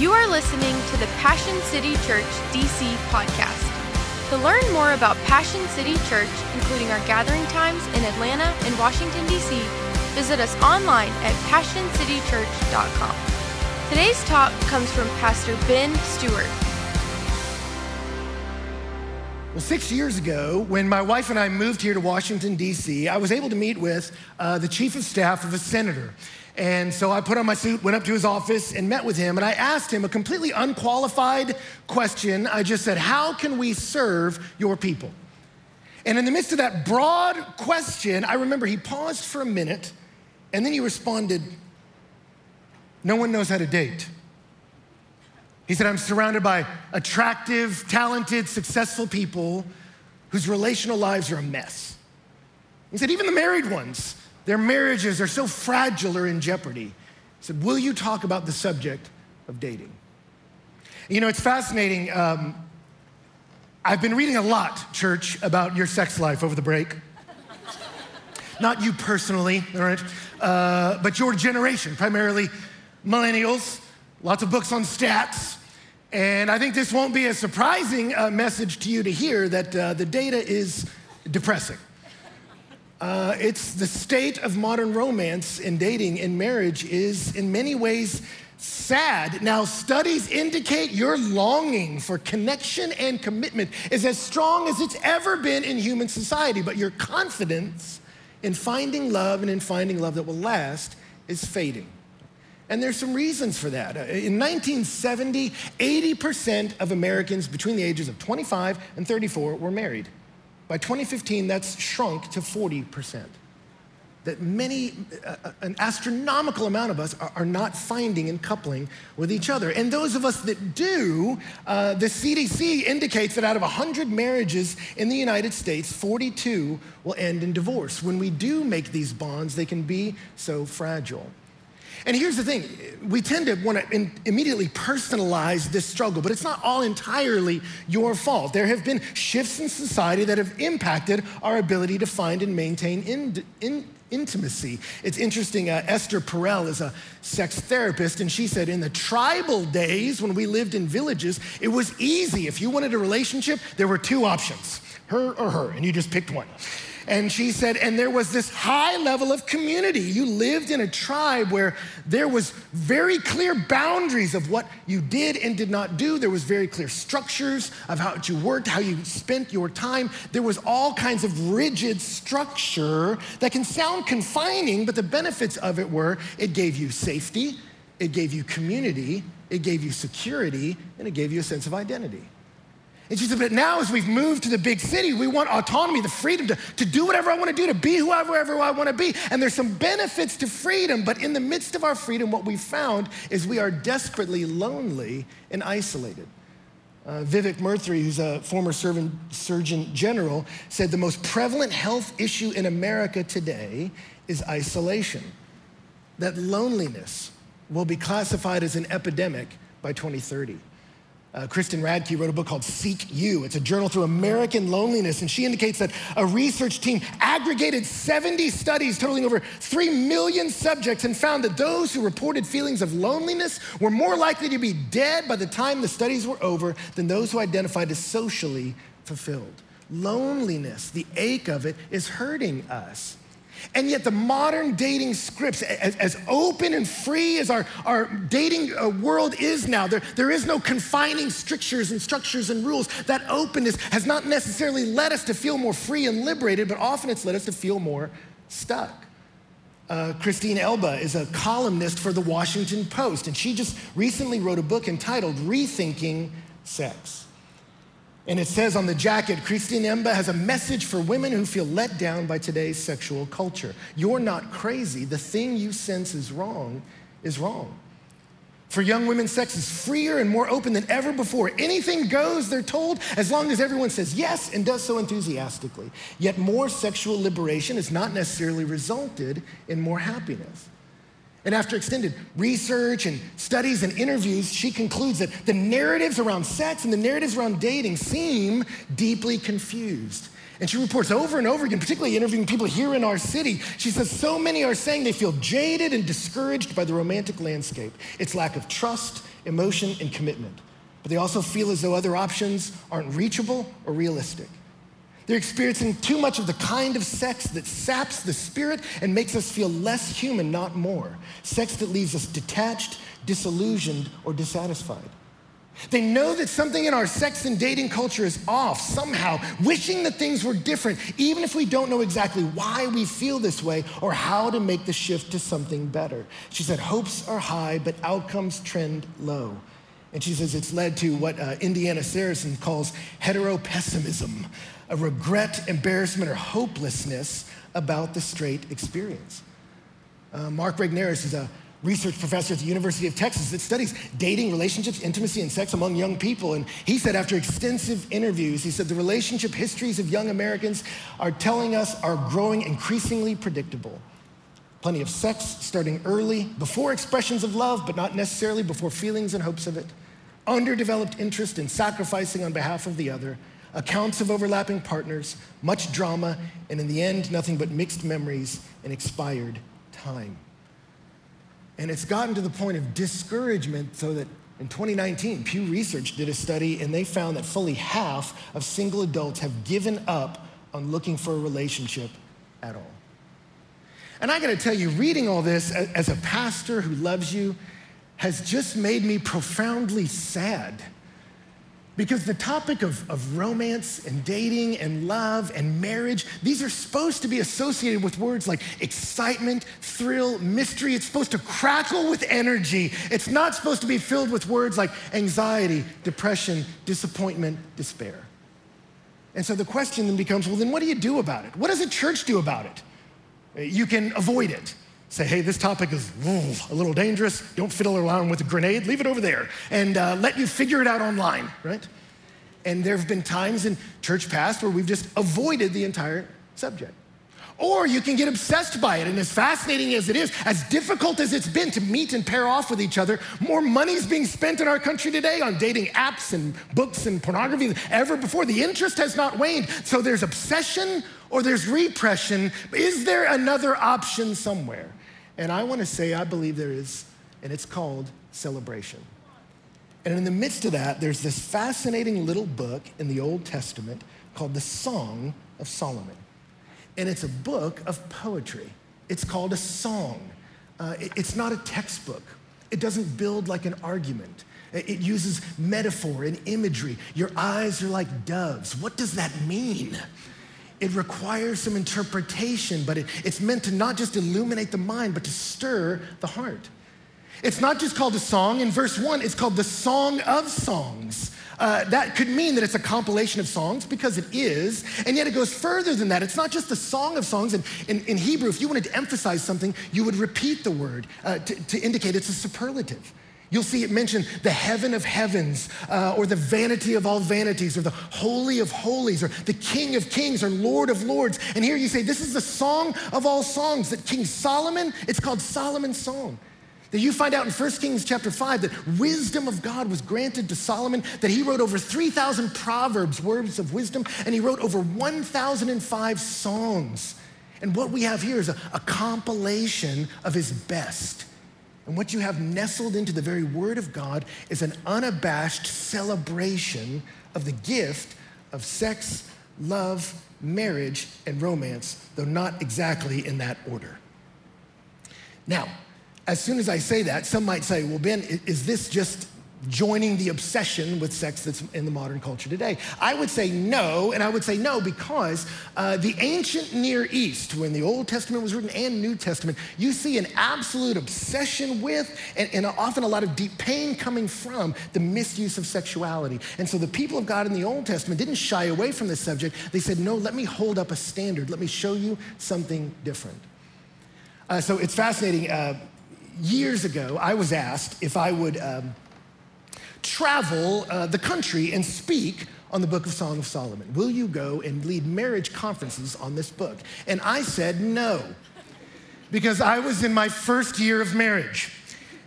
You are listening to the Passion City Church DC podcast. To learn more about Passion City Church, including our gathering times in Atlanta and Washington, D.C., visit us online at PassionCityChurch.com. Today's talk comes from Pastor Ben Stewart. Well, six years ago, when my wife and I moved here to Washington, D.C., I was able to meet with uh, the chief of staff of a senator. And so I put on my suit, went up to his office, and met with him. And I asked him a completely unqualified question. I just said, How can we serve your people? And in the midst of that broad question, I remember he paused for a minute and then he responded, No one knows how to date. He said, I'm surrounded by attractive, talented, successful people whose relational lives are a mess. He said, Even the married ones their marriages are so fragile or in jeopardy. He said, Will you talk about the subject of dating? You know, it's fascinating. Um, I've been reading a lot, church, about your sex life over the break. Not you personally, all right, uh, but your generation, primarily millennials, lots of books on stats. And I think this won't be a surprising uh, message to you to hear that uh, the data is depressing. Uh, it's the state of modern romance and dating and marriage is in many ways sad. Now, studies indicate your longing for connection and commitment is as strong as it's ever been in human society, but your confidence in finding love and in finding love that will last is fading. And there's some reasons for that. Uh, in 1970, 80% of Americans between the ages of 25 and 34 were married. By 2015, that's shrunk to 40%. That many, uh, uh, an astronomical amount of us are, are, not finding and coupling with each other. And those of us that do, uh, the CDC indicates that out of 100 marriages in the United States, 42 will end in divorce. When we do make these bonds, they can be so fragile. And here's the thing we tend to want to in, immediately personalize this struggle, but it's not all entirely your fault. There have been shifts in society that have impacted our ability to find and maintain in, in, intimacy. It's interesting, uh, Esther Perel is a sex therapist, and she said in the tribal days when we lived in villages, it was easy. If you wanted a relationship, there were two options her or her, and you just picked one. And she said, and there was this high level of community. You lived in a tribe where there was very clear boundaries of what you did and did not do. There was very clear structures of how you worked, how you spent your time. There was all kinds of rigid structure that can sound confining, but the benefits of it were it gave you safety, it gave you community, it gave you security, and it gave you a sense of identity. And she said, but now as we've moved to the big city, we want autonomy, the freedom to, to do whatever I want to do, to be whoever I want to be. And there's some benefits to freedom, but in the midst of our freedom, what we found is we are desperately lonely and isolated. Uh, Vivek Murthy, who's a former Surgeon General, said the most prevalent health issue in America today is isolation. That loneliness will be classified as an epidemic by 2030. Uh, Kristen Radtke wrote a book called Seek You. It's a journal through American loneliness, and she indicates that a research team aggregated 70 studies totaling over 3 million subjects and found that those who reported feelings of loneliness were more likely to be dead by the time the studies were over than those who identified as socially fulfilled. Loneliness, the ache of it, is hurting us. And yet, the modern dating scripts, as, as open and free as our, our dating uh, world is now, there, there is no confining strictures and structures and rules. That openness has not necessarily led us to feel more free and liberated, but often it's led us to feel more stuck. Uh, Christine Emba is a columnist for the Washington Post, and she just recently wrote a book entitled Rethinking Sex. And it says on the jacket, Christine Emba has a message for women who feel let down by today's sexual culture. You're not crazy. The thing you sense is wrong is wrong. For young women, sex is freer and more open than ever before. Anything goes, they're told, as long as everyone says yes and does so enthusiastically. Yet more sexual liberation has not necessarily resulted in more happiness. And after extended research and studies and interviews, she concludes that the narratives around sex and the narratives around dating seem deeply confused. And she reports over and over again, particularly interviewing people here in our city. She says so many are saying they feel jaded and discouraged by the romantic landscape, its lack of trust emotion, and commitment. But they also feel as though other options aren't reachable or realistic. They're experiencing too much of the kind of sex that saps the spirit and makes us feel less human, not more. Sex that leaves us detached, disillusioned, or dissatisfied. They know that something in our sex and dating culture is off somehow, wishing that things were different, even if we don't know exactly why we feel this way or how to make the shift to something better. She said, Hopes are high, but outcomes trend low. And she says it's led to what uh, Indiana Seresin calls heteropessimism, a regret, embarrassment, or hopelessness about the straight experience. Uh, Mark Regnerus is a research professor at the University of Texas that studies dating, relationships, intimacy, and sex among young people. And he said, after extensive interviews, he said, the relationship histories of young Americans are telling us are growing increasingly predictable. Plenty of sex starting early, before expressions of love, but not necessarily before feelings and hopes of it. Underdeveloped interest in sacrificing on behalf of the other. Accounts of overlapping partners, much drama, and in the end, nothing but mixed memories and expired time. And it's gotten to the point of discouragement so that in 2019, Pew Research did a study and they found that fully half of single adults have given up on looking for a relationship at all. And I gotta tell you, reading all this as a pastor who loves you has just made me profoundly sad because the topic of, of romance and dating and love and marriage, these are supposed to be associated with words like excitement, thrill, mystery. It's supposed to crackle with energy. It's not supposed to be filled with words like anxiety, depression, disappointment, despair. And so the question then becomes well, then what do you do about it? What does a church do about it? You can avoid it say, hey, this topic is a little dangerous. Don't fiddle around with a grenade. Leave it over there and uh, let you figure it out online, right? And there have been times in church past where we've just avoided the entire subject. Or you can get obsessed by it. And as fascinating as it is, as difficult as it's been to meet and pair off with each other, more money is being spent in our country today on dating apps and books and pornography than ever before. The interest has not waned. So there's obsession or there's repression. Is there another option somewhere? And I want to say, I believe there is, and it's called celebration. And in the midst of that, there's this fascinating little book in the Old Testament called the Song of Solomon. And it's a book of poetry. It's called a song. Uh, it, it's not a textbook, it doesn't build like an argument. It uses metaphor and imagery. Your eyes are like doves. What does that mean? It requires some interpretation, but it, it's meant to not just illuminate the mind, but to stir the heart. It's not just called a song. In verse one, it's called the Song of Songs. Uh, that could mean that it's a compilation of songs because it is, and yet it goes further than that. It's not just the song of songs. And in, in Hebrew, if you wanted to emphasize something, you would repeat the word uh, to, to indicate it's a superlative. You'll see it mentioned the heaven of heavens, uh, or the vanity of all vanities, or the holy of holies, or the king of kings, or lord of lords. And here you say, this is the song of all songs that King Solomon, it's called Solomon's song. That you find out in 1 Kings chapter 5 that wisdom of God was granted to Solomon, that he wrote over 3,000 proverbs, words of wisdom, and he wrote over 1,005 songs. And what we have here is a, a compilation of his best. And what you have nestled into the very word of God is an unabashed celebration of the gift of sex, love, marriage, and romance, though not exactly in that order. Now, as soon as I say that, some might say, well, Ben, is this just joining the obsession with sex that's in the modern culture today? I would say no, and I would say no because uh, the ancient Near East, when the Old Testament was written and New Testament, you see an absolute obsession with and, and often a lot of deep pain coming from the misuse of sexuality. And so the people of God in the Old Testament didn't shy away from this subject. They said, no, let me hold up a standard. Let me show you something different. Uh, so it's fascinating. Uh, years ago, I was asked if I would um, travel uh, the country and speak on the book of Song of Solomon. Will you go and lead marriage conferences on this book? And I said no, because I was in my first year of marriage.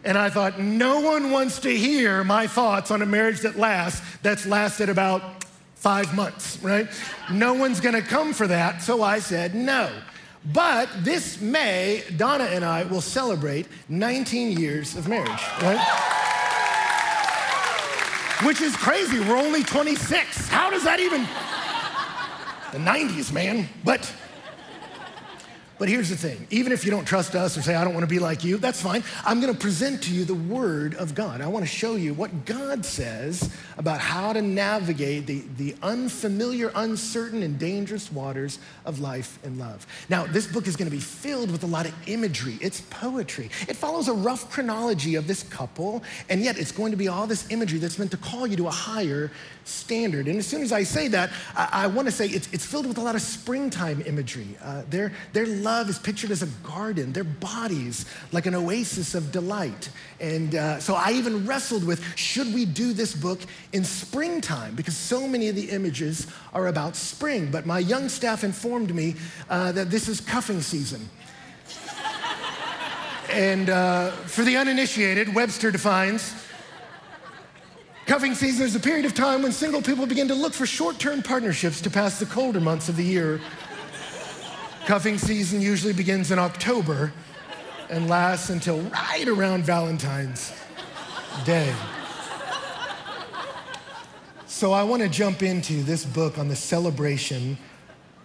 And I thought, no one wants to hear my thoughts on a marriage that lasts, that's lasted about five months, right? No one's gonna come for that. So I said no. But this May, Donna and I will celebrate 19 years of marriage, right? Which is crazy. We're only 26. How does that even? The 90s, man. But but here's the thing even if you don't trust us or say, I don't want to be like you, that's fine. I'm going to present to you the Word of God. I want to show you what God says about how to navigate the, the unfamiliar, uncertain, and dangerous waters of life and love. Now, this book is going to be filled with a lot of imagery, it's poetry. It follows a rough chronology of this couple, and yet it's going to be all this imagery that's meant to call you to a higher standard. And as soon as I say that, I, I want to say it's, it's filled with a lot of springtime imagery. Uh, their, their love is pictured as a garden, their bodies like an oasis of delight. And uh, so I even wrestled with should we do this book in springtime? Because so many of the images are about spring. But my young staff informed me uh, that this is cuffing season. and uh, for the uninitiated, Webster defines Cuffing season is a period of time when single people begin to look for short term partnerships to pass the colder months of the year. Cuffing season usually begins in October and lasts until right around Valentine's Day. So I want to jump into this book on the celebration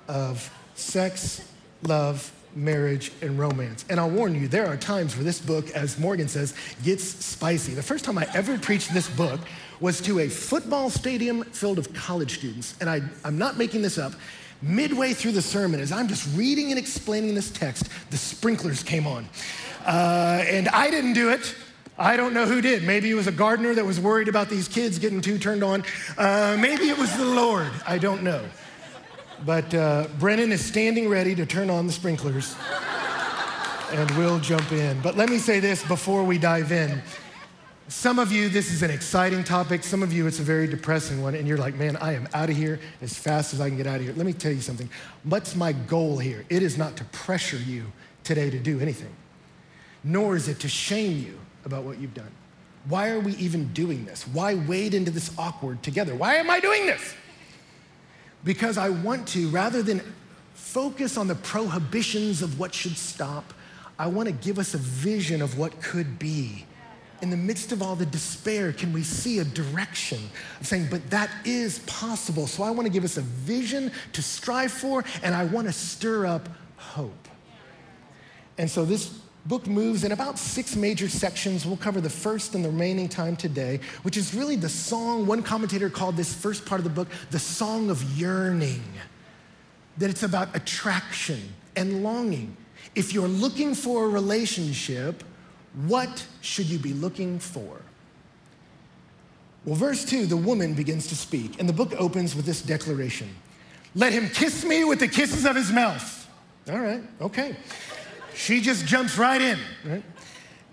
of sex, love, marriage, and romance. And I'll warn you, there are times where this book, as Morgan says, gets spicy. The first time I ever preached this book was to a football stadium filled of college students. And I, I'm not making this up. Midway through the sermon, as I'm just reading and explaining this text, the sprinklers came on. Uh, and I didn't do it. I don't know who did. Maybe it was a gardener that was worried about these kids getting too turned on. Uh, maybe it was the Lord. I don't know. But uh, Brennan is standing ready to turn on the sprinklers, and we'll jump in. But let me say this before we dive in. Some of you, this is an exciting topic. Some of you, it's a very depressing one. And you're like, man, I am out of here as fast as I can get out of here. Let me tell you something. What's my goal here? It is not to pressure you today to do anything, nor is it to shame you about what you've done. Why are we even doing this? Why wade into this awkward together? Why am I doing this? Because I want to, rather than focus on the prohibitions of what should stop, I want to give us a vision of what could be in the midst of all the despair, can we see a direction of saying, but that is possible. So I want to give us a vision to strive for, and I want to stir up hope. And so this book moves in about six major sections. We'll cover the first and the remaining time today, which is really the song. One commentator called this first part of the book the song of yearning, that it's about attraction and longing. If you're looking for a relationship, what should you be looking for? Well, verse 2, the woman begins to speak, and the book opens with this declaration Let him kiss me with the kisses of his mouth. All right, okay. She just jumps right in, right?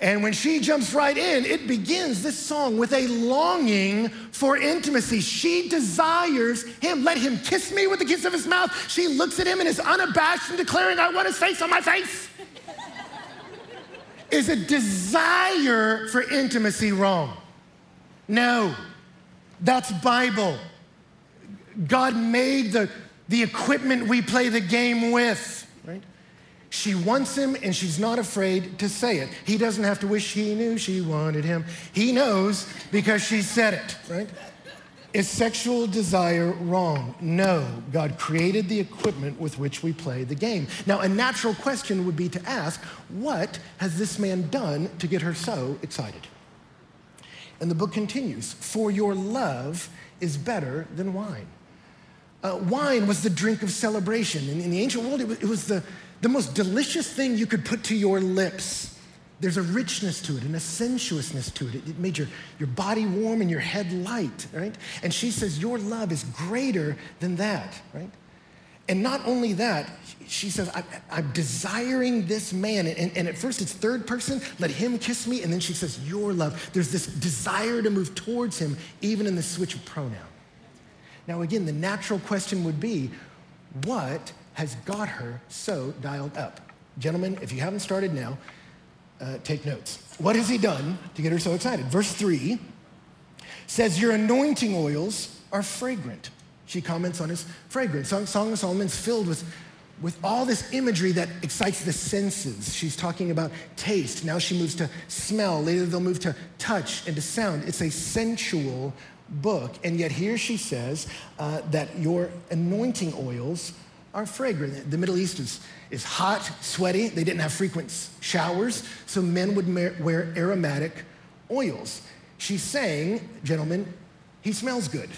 And when she jumps right in, it begins this song with a longing for intimacy. She desires him. Let him kiss me with the kiss of his mouth. She looks at him and is unabashed and declaring, I want his face on my face. Is a desire for intimacy wrong? No, that's Bible. God made the, the equipment we play the game with, right? She wants him and she's not afraid to say it. He doesn't have to wish he knew she wanted him. He knows because she said it, right? Is sexual desire wrong? No. God created the equipment with which we play the game. Now, a natural question would be to ask, what has this man done to get her so excited? And the book continues For your love is better than wine. Uh, wine was the drink of celebration. In, in the ancient world, it was, it was the, the most delicious thing you could put to your lips. There's a richness to it and a sensuousness to it. It made your, your body warm and your head light, right? And she says, Your love is greater than that, right? And not only that, she says, I, am desiring this man. And, and, at first it's third person, let him kiss me. And then she says, Your love. There's this desire to move towards him, even in the switch of pronoun. Now, again, the natural question would be, What has got her so dialed up? Gentlemen, if you haven't started now, uh, take notes. What has he done to get her so excited? Verse 3 says, Your anointing oils are fragrant. She comments on his fragrance. Song, Song of Solomon's filled with with all this imagery that excites the senses. She's talking about taste. Now she moves to smell. Later they'll move to touch and to sound. It's a sensual book. And yet here she says uh, that your anointing oils are fragrant. The Middle East is, is hot, sweaty. They didn't have frequent showers, so men would wear aromatic oils. She's saying, gentlemen, he smells good.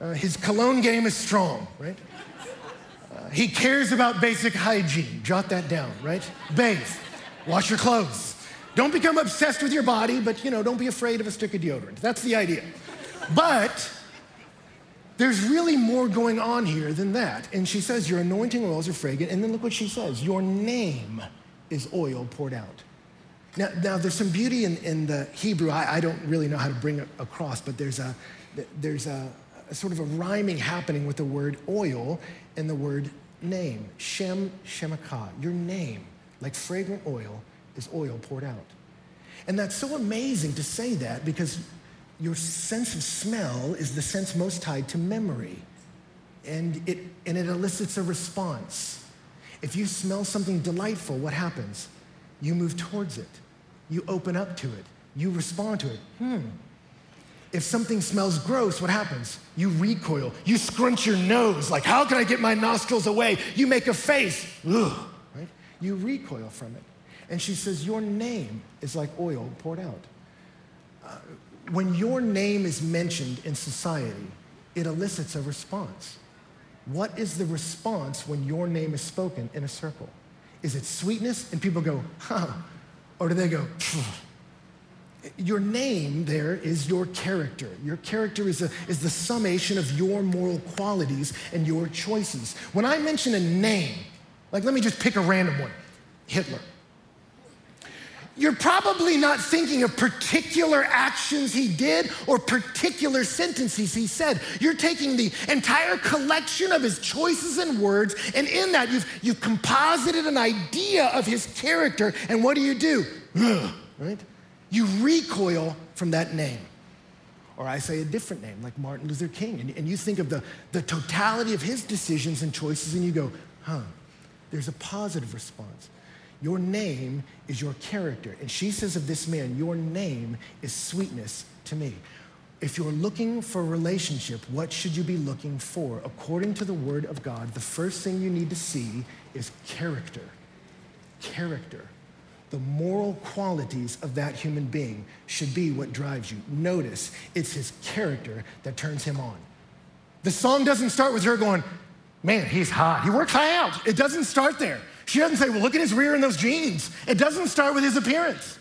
Uh, his cologne game is strong, right? He cares about basic hygiene. Jot that down, right? Bathe, wash your clothes. Don't become obsessed with your body, but you know, don't be afraid of a stick of deodorant. That's the idea. But there's really more going on here than that. And she says, Your anointing oils are fragrant. And then look what she says Your name is oil poured out. Now, now there's some beauty in, in the Hebrew. I, I, don't really know how to bring it across, but there's a, there's a, a sort of a rhyming happening with the word oil and the word name, Shem Shemaka, your name, like fragrant oil, is oil poured out. And that's so amazing to say that because your sense of smell is the sense most tied to memory. And it, and it elicits a response. If you smell something delightful, what happens? You move towards it. You open up to it. You respond to it. Hmm, if something smells gross, what happens? You recoil. You scrunch your nose, like, how can I get my nostrils away? You make a face, ugh, right? You recoil from it. And she says, Your name is like oil poured out. Uh, when your name is mentioned in society, it elicits a response. What is the response when your name is spoken in a circle? Is it sweetness and people go, huh? Or do they go, Phew your name there is your character. Your character is, a, is the summation of your moral qualities and your choices. When I mention a name, like let me just pick a random one Hitler. You're probably not thinking of particular actions he did or particular sentences he said. You're taking the entire collection of his choices and words, and in that, you've, you've composited an idea of his character, and what do you do? Right? you recoil from that name. Or I say a different name, like Martin Luther King, and, and you think of the, the totality of his decisions and choices, and you go, huh, there's a positive response. Your name is your character. And she says of this man, Your name is sweetness to me. If you're looking for a relationship, what should you be looking for? According to the Word of God, the first thing you need to see is character. Character the moral qualities of that human being should be what drives you. Notice, it's his character that turns him on. The song doesn't start with her going, Man, he's hot. He works out. It doesn't start there. She doesn't say, Well, look at his rear and those jeans. It doesn't start with his appearance.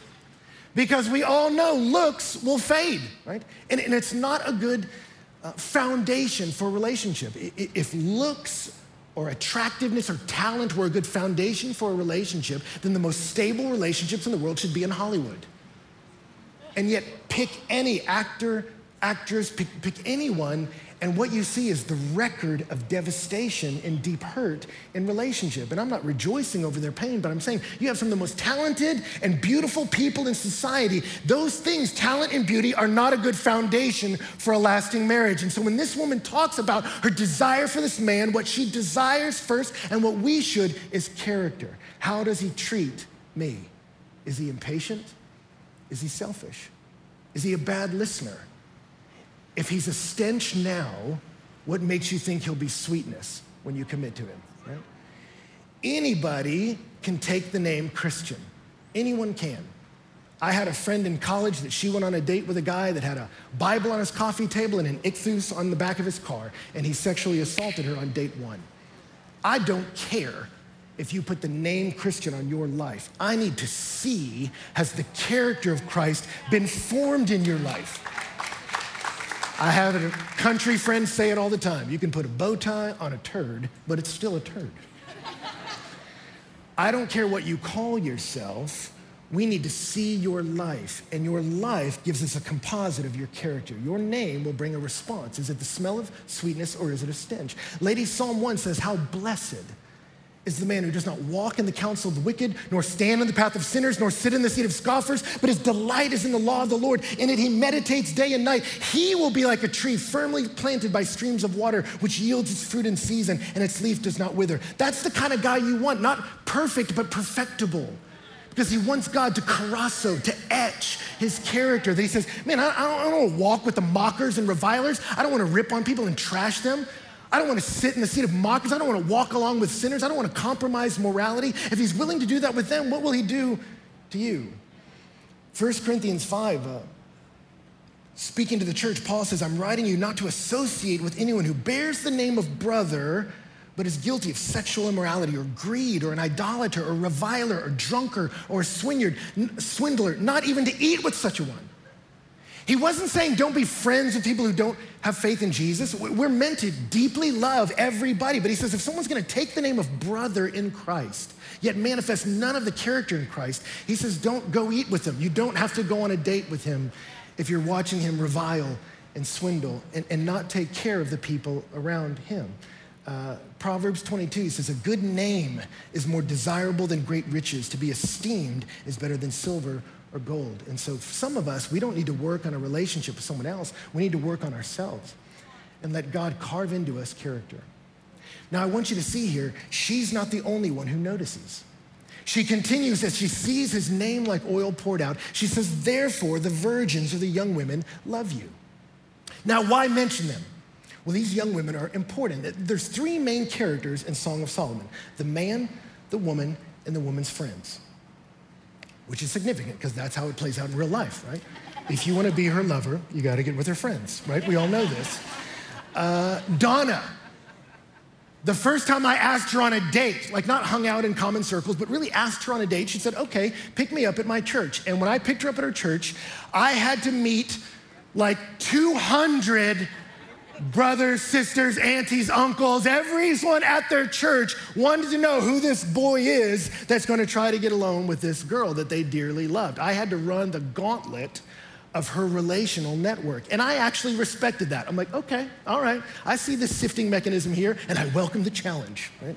Because we all know looks will fade, right? And, and it's not a good uh, foundation for a relationship. If looks or attractiveness or talent were a good foundation for a relationship, then the most stable relationships in the world should be in Hollywood. And yet, pick any actor, actress, pick, pick anyone, and what you see is the record of devastation and deep hurt in relationship. And I'm not rejoicing over their pain, but I'm saying you have some of the most talented and beautiful people in society. Those things, talent and beauty, are not a good foundation for a lasting marriage. And so when this woman talks about her desire for this man, what she desires first and what we should is character. How does he treat me? Is he impatient? Is he selfish? Is he a bad listener? If he's a stench now, what makes you think he'll be sweetness when you commit to him? Right? Anybody can take the name Christian. Anyone can. I had a friend in college that she went on a date with a guy that had a Bible on his coffee table and an ichthus on the back of his car, and he sexually assaulted her on date one. I don't care if you put the name Christian on your life. I need to see has the character of Christ been formed in your life? I have a country friend say it all the time. You can put a bow tie on a turd, but it's still a turd. I don't care what you call yourself. We need to see your life, and your life gives us a composite of your character. Your name will bring a response. Is it the smell of sweetness or is it a stench? Lady Psalm 1 says, How blessed is the man who does not walk in the counsel of the wicked, nor stand in the path of sinners, nor sit in the seat of scoffers, but his delight is in the law of the Lord. In it he meditates day and night. He will be like a tree firmly planted by streams of water, which yields its fruit in season, and its leaf does not wither. That's the kind of guy you want, not perfect, but perfectible because he wants God to carasso, to etch his character. That he says, Man, I, don't, I don't want to walk with the mockers and revilers. I don't want to rip on people and trash them. I don't want to sit in the seat of mockers. I don't want to walk along with sinners. I don't want to compromise morality. If he's willing to do that with them, what will he do to you? 1 Corinthians 5, uh, speaking to the church, Paul says, I'm writing you not to associate with anyone who bears the name of brother but is guilty of sexual immorality or greed or an idolater or reviler or drunkard or swindler, not even to eat with such a one. He wasn't saying don't be friends with people who don't have faith in Jesus. We're meant to deeply love everybody. But he says if someone's going to take the name of brother in Christ, yet manifest none of the character in Christ, he says don't go eat with him. You don't have to go on a date with him if you're watching him revile and swindle and, and not take care of the people around him. Uh, Proverbs 22 says, A good name is more desirable than great riches. To be esteemed is better than silver or gold. And so, some of us, we don't need to work on a relationship with someone else. We need to work on ourselves and let God carve into us character. Now, I want you to see here, she's not the only one who notices. She continues as she sees his name like oil poured out. She says, Therefore, the virgins or the young women love you. Now, why mention them? Well, these young women are important. There's three main characters in Song of Solomon the man, the woman, and the woman's friends, which is significant because that's how it plays out in real life, right? If you want to be her lover, you got to get with her friends, right? We all know this. Uh, Donna, the first time I asked her on a date, like not hung out in common circles, but really asked her on a date, she said, okay, pick me up at my church. And when I picked her up at her church, I had to meet like 200 brothers, sisters, aunties, uncles, everyone at their church wanted to know who this boy is that's going to try to get alone with this girl that they dearly loved. I had to run the gauntlet of her relational network. And I actually respected that. I'm like, okay, all right, I see the sifting mechanism here, and I welcome the challenge, right?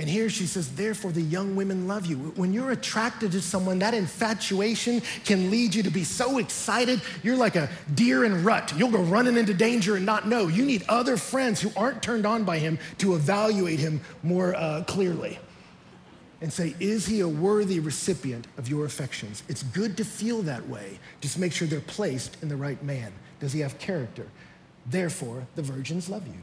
And here she says, therefore, the young women love you. When you're attracted to someone, that infatuation can lead you to be so excited, you're like a deer in rut. You'll go running into danger and not know. You need other friends who aren't turned on by him to evaluate him more uh, clearly and say, is he a worthy recipient of your affections? It's good to feel that way. Just make sure they're placed in the right man. Does he have character? Therefore, the virgins love you.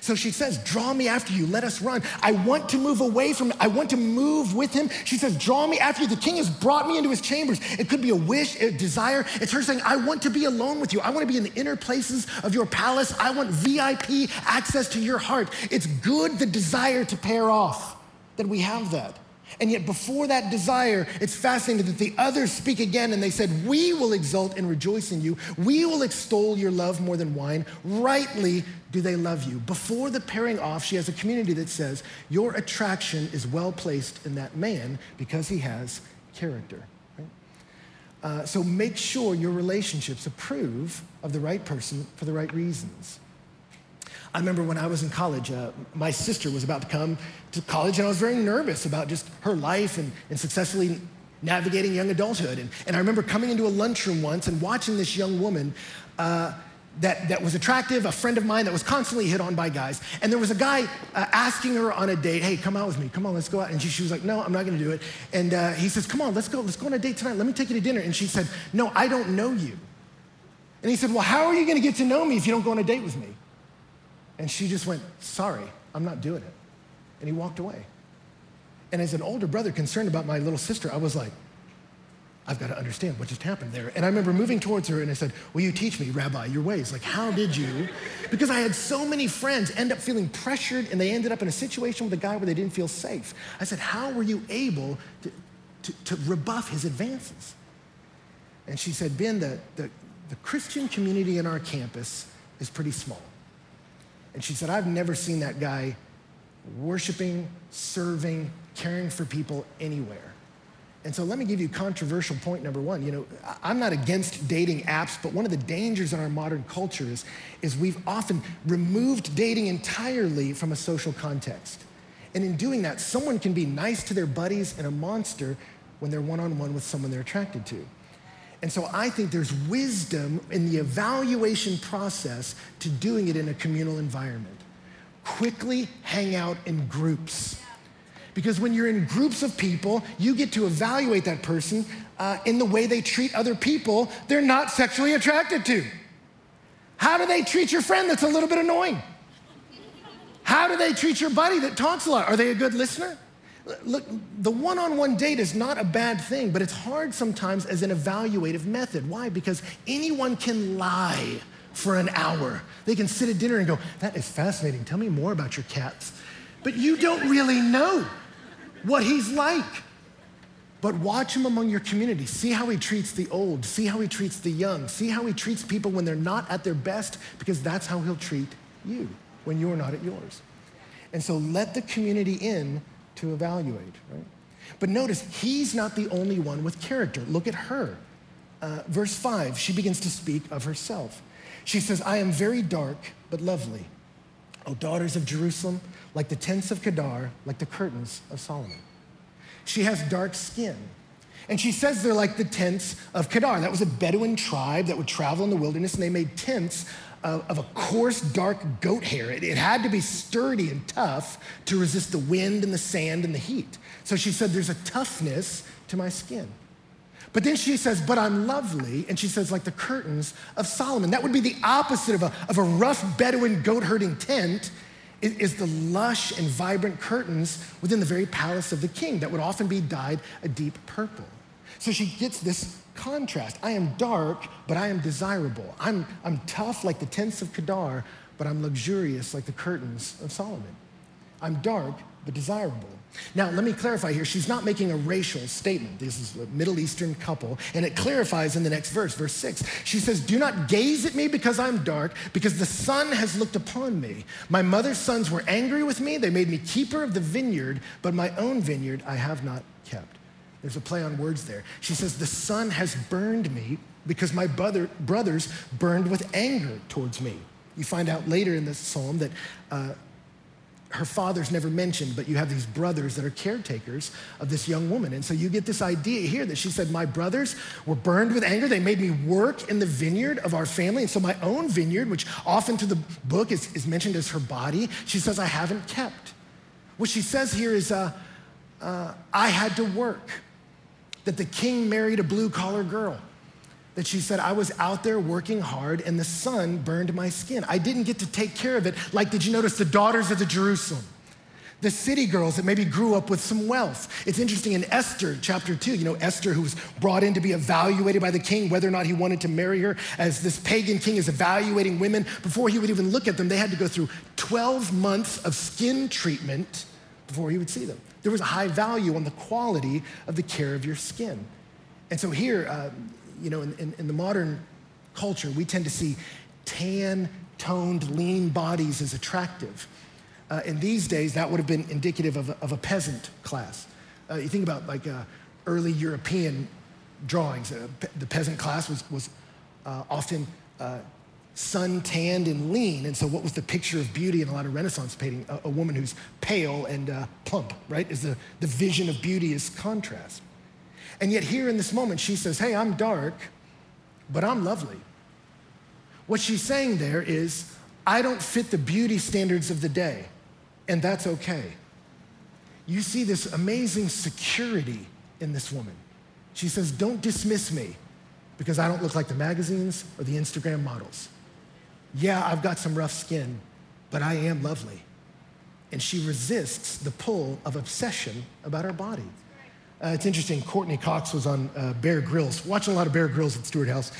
So she says, Draw me after you, let us run. I want to move away from I want to move with him. She says, Draw me after you. The king has brought me into his chambers. It could be a wish, a desire. It's her saying, I want to be alone with you. I want to be in the inner places of your palace. I want VIP access to your heart. It's good, the desire to pair off, that we have that. And yet, before that desire, it's fascinating that the others speak again and they said, We will exult and rejoice in you. We will extol your love more than wine. Rightly do they love you. Before the pairing off, she has a community that says, Your attraction is well placed in that man because he has character. Right? Uh, so make sure your relationships approve of the right person for the right reasons. I remember when I was in college, uh, my sister was about to come to college, and I was very nervous about just her life and, and successfully navigating young adulthood. And, and I remember coming into a lunchroom once and watching this young woman uh, that, that was attractive, a friend of mine that was constantly hit on by guys. And there was a guy uh, asking her on a date, hey, come out with me, come on, let's go out. And she, she was like, no, I'm not gonna do it. And uh, he says, come on, let's go, let's go on a date tonight. Let me take you to dinner. And she said, no, I don't know you. And he said, well, how are you gonna get to know me if you don't go on a date with me? And she just went, Sorry, I'm not doing it. And he walked away. And as an older brother concerned about my little sister, I was like, I've got to understand what just happened there. And I remember moving towards her and I said, Will you teach me, Rabbi, your ways? Like, how did you? Because I had so many friends end up feeling pressured and they ended up in a situation with a guy where they didn't feel safe. I said, How were you able to, to, to rebuff his advances? And she said, Ben, the, the, the Christian community in our campus is pretty small. And she said, I've never seen that guy worshiping, serving, caring for people anywhere. And so let me give you controversial point number one. You know, I'm not against dating apps, but one of the dangers in our modern culture is, is we've often removed dating entirely from a social context. And in doing that, someone can be nice to their buddies and a monster when they're one on one with someone they're attracted to. And so I think there's wisdom in the evaluation process to doing it in a communal environment. Quickly hang out in groups. Because when you're in groups of people, you get to evaluate that person uh, in the way they treat other people they're not sexually attracted to. How do they treat your friend that's a little bit annoying? How do they treat your buddy that talks a lot? Are they a good listener? Look, the one on one date is not a bad thing, but it's hard sometimes as an evaluative method. Why? Because anyone can lie for an hour. They can sit at dinner and go, That is fascinating. Tell me more about your cats. But you don't really know what he's like. But watch him among your community. See how he treats the old. See how he treats the young. See how he treats people when they're not at their best, because that's how he'll treat you when you're not at yours. And so let the community in to evaluate, right? But notice, he's not the only one with character. Look at her. Uh, verse 5, she begins to speak of herself. She says, I am very dark, but lovely. O daughters of Jerusalem, like the tents of Kedar, like the curtains of Solomon. She has dark skin. And she says they're like the tents of Kedar. That was a Bedouin tribe that would travel in the wilderness, and they made tents of, a coarse, dark goat hair. It, it had to be sturdy and tough to resist the wind and the sand and the heat. So she said, There's a toughness to my skin. But then she says, But I'm lovely. And she says, like the curtains of Solomon. That would be the opposite of a, of a rough Bedouin goat herding tent, is the lush and vibrant curtains within the very palace of the king that would often be dyed a deep purple. So she gets this contrast. I am dark, but I am desirable. I'm, I'm tough like the tents of Kedar, but I'm luxurious like the curtains of Solomon. I'm dark, but desirable. Now, let me clarify here. She's not making a racial statement. This is a Middle Eastern couple, and it clarifies in the next verse, verse six. She says, Do not gaze at me because I'm dark, because the sun has looked upon me. My mother's sons were angry with me. They made me keeper of the vineyard, but my own vineyard I have not kept. There's a play on words there. She says, The sun has burned me because my brother, brothers burned with anger towards me. You find out later in this psalm that uh, her father's never mentioned, but you have these brothers that are caretakers of this young woman. And so you get this idea here that she said, My brothers were burned with anger. They made me work in the vineyard of our family. And so my own vineyard, which often to the book is, is mentioned as her body, she says, I haven't kept. What she says here is, uh, uh, I had to work that the king married a blue collar girl. That she said, I was out there working hard and the sun burned my skin. I didn't get to take care of it. Like, did you notice the daughters of the Jerusalem? The city girls that maybe grew up with some wealth. It's interesting in Esther chapter 2, you know, Esther, who was brought in to be evaluated by the king whether or not he wanted to marry her, as this pagan king is evaluating women. Before he would even look at them, they had to go through 12 months of skin treatment before he would see them. There was a high value on the quality of the care of your skin. And so here, uh, you know, in, in, in, the modern culture, we tend to see tan, toned, lean bodies as attractive. Uh, in these days, that would have been indicative of a, of a peasant class. Uh, you think about like uh, early European drawings. Uh, the peasant class was, was uh, often sun tanned and lean. And so, what was the picture of beauty in a lot of Renaissance painting? A, a woman who's pale and uh, plump, right? Is the, the vision of beauty is contrast. And yet, here in this moment, she says, Hey, I'm dark, but I'm lovely. What she's saying there is, I don't fit the beauty standards of the day, and that's okay. You see this amazing security in this woman. She says, Don't dismiss me because I don't look like the magazines or the Instagram models yeah, I've got some rough skin, but I am lovely. And she resists the pull of obsession about her body. Uh, it's interesting, Courteney Cox was on uh, Bear Grylls, watching a lot of Bear Grylls at Stewart House.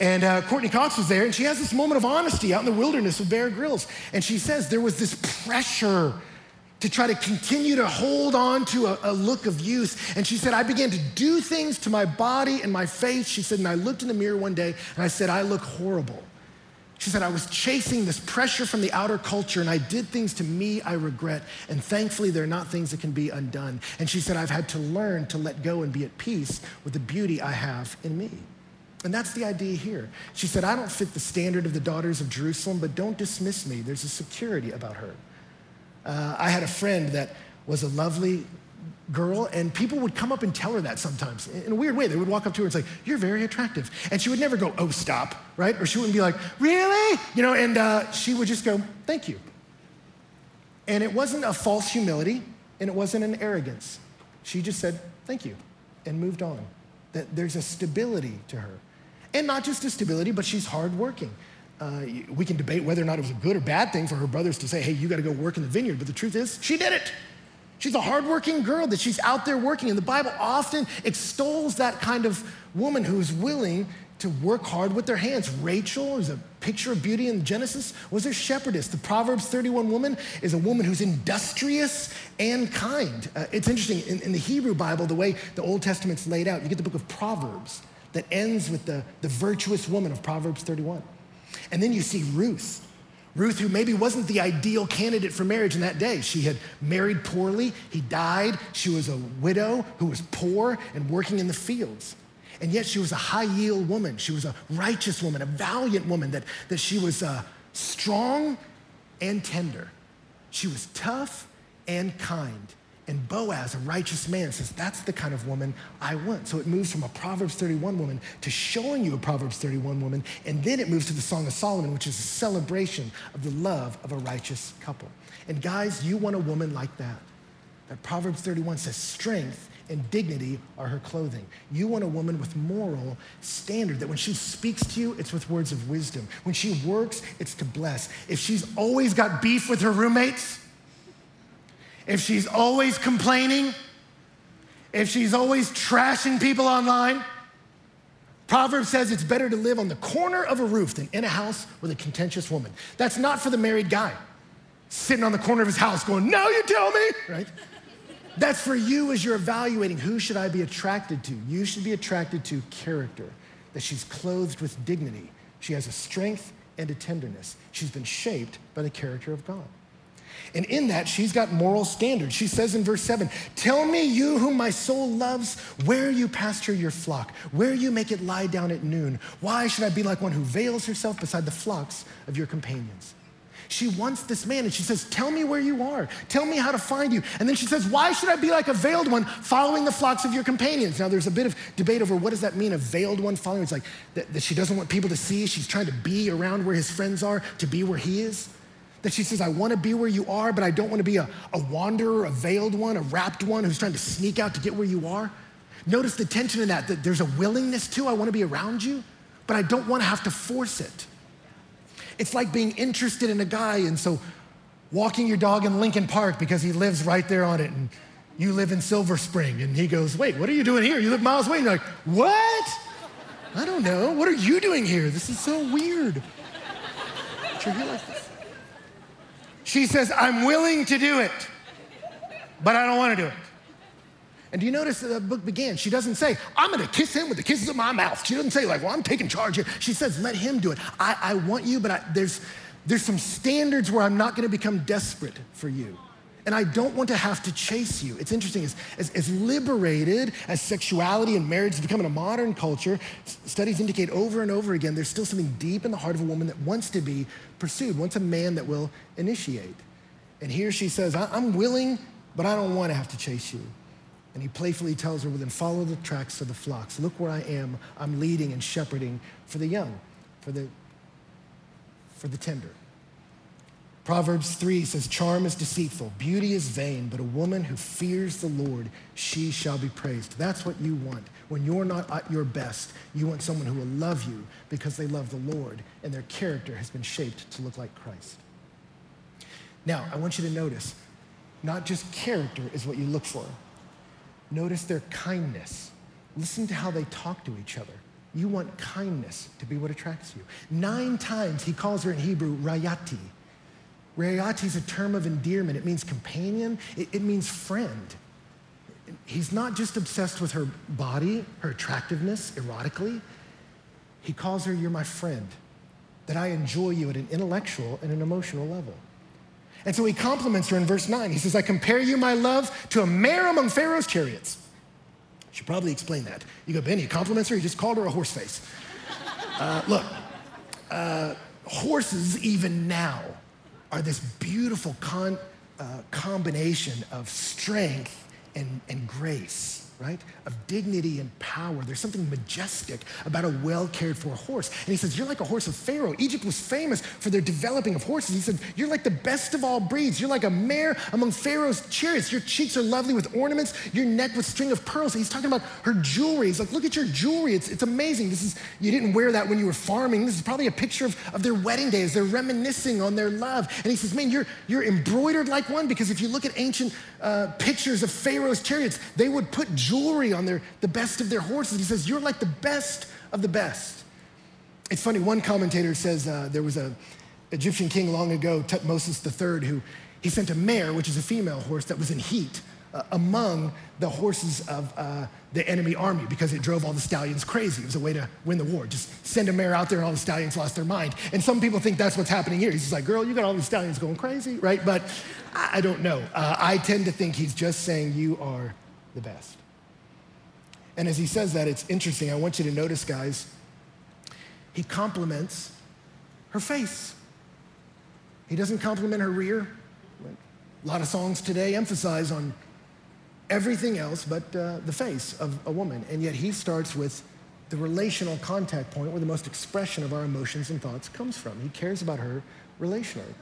And uh, Courteney Cox was there, and she has this moment of honesty out in the wilderness with Bear Grylls. And she says there was this pressure to try to continue to hold on to a, a, look of youth. And she said, I began to do things to my body and my face. She said, and I looked in the mirror one day and I said, I look horrible. She said, I was chasing this pressure from the outer culture and I did things to me I regret. And thankfully, they're not things that can be undone. And she said, I've had to learn to let go and be at peace with the beauty I have in me. And that's the idea here. She said, I don't fit the standard of the daughters of Jerusalem, but don't dismiss me. There's a security about her. Uh, I had a friend that was a lovely girl, and people would come up and tell her that sometimes in a weird way. They would walk up to her and say, You're very attractive. And she would never go, Oh, stop, right? Or she wouldn't be like, Really? You know, and uh, she would just go, Thank you. And it wasn't a false humility, and it wasn't an arrogance. She just said, Thank you, and moved on. That there's a stability to her. And not just a stability, but she's hardworking. Uh, we can debate whether or not it was a good or bad thing for her brothers to say, hey, you got to go work in the vineyard. But the truth is, she did it. She's a hardworking girl that she's out there working. And the Bible often extols that kind of woman who's willing to work hard with their hands. Rachel is a picture of beauty in Genesis, was their shepherdess. The Proverbs 31 woman is a woman who's industrious and kind. Uh, it's interesting, in, in the Hebrew Bible, the way the Old Testament's laid out, you get the book of Proverbs that ends with the, the virtuous woman of Proverbs 31. And then you see Ruth. Ruth, who maybe wasn't the ideal candidate for marriage in that day. She had married poorly, he died. She was a widow who was poor and working in the fields. And yet she was a high yield woman. She was a righteous woman, a valiant woman, that, that she was uh, strong and tender. She was tough and kind. And Boaz, a righteous man, says, That's the kind of woman I want. So it moves from a Proverbs 31 woman to showing you a Proverbs 31 woman. And then it moves to the Song of Solomon, which is a celebration of the love of a righteous couple. And guys, you want a woman like that. That Proverbs 31 says, Strength and dignity are her clothing. You want a woman with moral standard that when she speaks to you, it's with words of wisdom. When she works, it's to bless. If she's always got beef with her roommates, if she's always complaining, if she's always trashing people online, Proverbs says it's better to live on the corner of a roof than in a house with a contentious woman. That's not for the married guy sitting on the corner of his house going, Now you tell me, right? That's for you as you're evaluating who should I be attracted to. You should be attracted to character, that she's clothed with dignity. She has a strength and a tenderness. She's been shaped by the character of God. And in that, she's got moral standards. She says in verse 7 Tell me, you whom my soul loves, where you pasture your flock, where you make it lie down at noon. Why should I be like one who veils herself beside the flocks of your companions? She wants this man and she says, Tell me where you are. Tell me how to find you. And then she says, Why should I be like a veiled one following the flocks of your companions? Now, there's a bit of debate over what does that mean, a veiled one following. It's like that, that she doesn't want people to see. She's trying to be around where his friends are to be where he is. That she says, I want to be where you are, but I don't want to be a, a wanderer, a veiled one, a wrapped one who's trying to sneak out to get where you are. Notice the tension in that, that there's a willingness to, I want to be around you, but I don't want to have to force it. It's like being interested in a guy, and so walking your dog in Lincoln Park because he lives right there on it, and you live in Silver Spring, and he goes, Wait, what are you doing here? You live miles away. And you're like, What? I don't know. What are you doing here? This is so weird. But you're here like this. She says, I'm willing to do it, but I don't want to do it. And do you notice that the book began? She doesn't say, I'm going to kiss him with the kisses of my mouth. She doesn't say, like, well, I'm taking charge here. She says, let him do it. I, I want you, but I, there's, there's some standards where I'm not going to become desperate for you. And I don't want to have to chase you. It's interesting, as, as, as liberated as sexuality and marriage has become in a modern culture, studies indicate over and over again there's still something deep in the heart of a woman that wants to be pursued, wants a man that will initiate. And here she says, I'm willing, but I don't want to have to chase you. And he playfully tells her, Well, then follow the tracks of the flocks. Look where I am. I'm leading and shepherding for the young, for the, for the tender. Proverbs 3 says, Charm is deceitful, beauty is vain, but a woman who fears the Lord, she shall be praised. That's what you want. When you're not at your best, you want someone who will love you because they love the Lord and their character has been shaped to look like Christ. Now, I want you to notice not just character is what you look for, notice their kindness. Listen to how they talk to each other. You want kindness to be what attracts you. Nine times he calls her in Hebrew rayati, Rayati is a term of endearment. It means companion, it, it means friend. He's not just obsessed with her body, her attractiveness, erotically. He calls her, You're my friend, that I enjoy you at an intellectual and an emotional level. And so he compliments her in verse 9. He says, I compare you, my love, to a mare among Pharaoh's chariots. Should probably explain that. You go, Ben, he compliments her, he just called her a horse face. Uh, look, uh, horses, even now, are this beautiful con- uh, combination of strength and, and grace right? Of dignity and power. There's something majestic about a well cared for horse. And he says, You're like a horse of Pharaoh. Egypt was famous for their developing of horses. He said, You're like the best of all breeds. You're like a mare among Pharaoh's chariots. Your cheeks are lovely with ornaments, your neck with string of pearls. And he's talking about her jewelry. He's like, Look at your jewelry. It's, it's amazing. This is, you didn't wear that when you were farming. This is probably a picture of, of their wedding day days. They're reminiscing on their love. And he says, Man, you're, you're embroidered like one because if you look at ancient uh, pictures of Pharaoh's chariots, they would put jewelry on their, the best of their horses. He says, You're like the best of the best. It's funny, one commentator says uh, there was an Egyptian king long ago, Tuthmosis III, who he sent a mare, which is a female horse, that was in heat uh, among the horses of uh, the enemy army because it drove all the stallions crazy. It was a way to win the war. Just send a mare out there and all the stallions lost their mind. And some people think that's what's happening here. He's just like, girl, you got all these stallions going crazy, right? But I don't know. Uh, I tend to think he's just saying you are the best. And as he says that, it's interesting. I want you to notice, guys, he compliments her face. He doesn't compliment her rear. A lot of songs today emphasize on everything else but uh, the face of a woman. And yet he starts with the relational contact point where the most expression of our emotions and thoughts comes from. He cares about her relationally.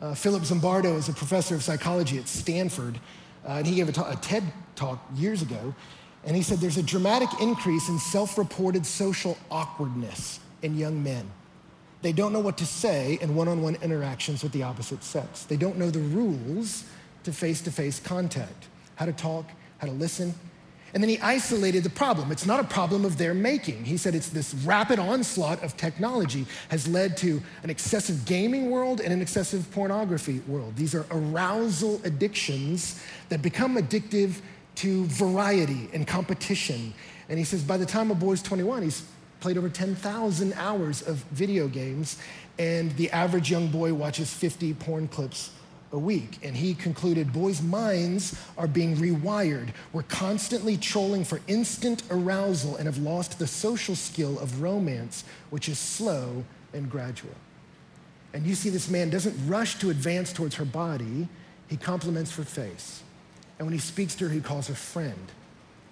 Uh, Philip Zimbardo is a professor of psychology at Stanford, uh, and he gave a, ta- a TED talk years ago. And he said there's a dramatic increase in self reported social awkwardness in young men. They don't know what to say in one on one interactions with the opposite sex. They don't know the rules to face to face contact how to talk, how to listen. And then he isolated the problem. It's not a problem of their making. He said it's this rapid onslaught of technology has led to an excessive gaming world and an excessive pornography world. These are arousal addictions that become addictive to variety and competition. And he says by the time a boy's 21, he's played over 10,000 hours of video games, and the average young boy watches 50 porn clips a week. And he concluded boys' minds are being rewired. We're constantly trolling for instant arousal and have lost the social skill of romance, which is slow and gradual. And you see, this man doesn't rush to advance towards her body, he compliments her face. And when he speaks to her, he calls her friend.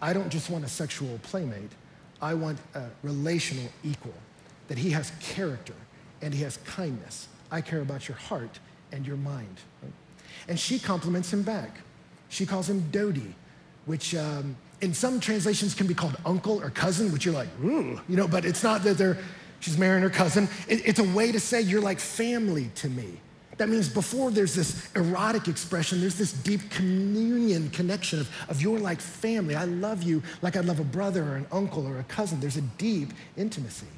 I don't just want a sexual playmate, I want a relational equal, that he has character and he has kindness. I care about your heart and your mind. And she compliments him back. She calls him Dodi, which um, in some translations can be called uncle or cousin, which you're like, ooh, you know, but it's not that they're, she's marrying her cousin. It, it's a way to say you're like family to me. That means before there's this erotic expression, there's this deep communion connection of, of you're like family. I love you like I'd love a brother or an uncle or a cousin. There's a deep intimacy.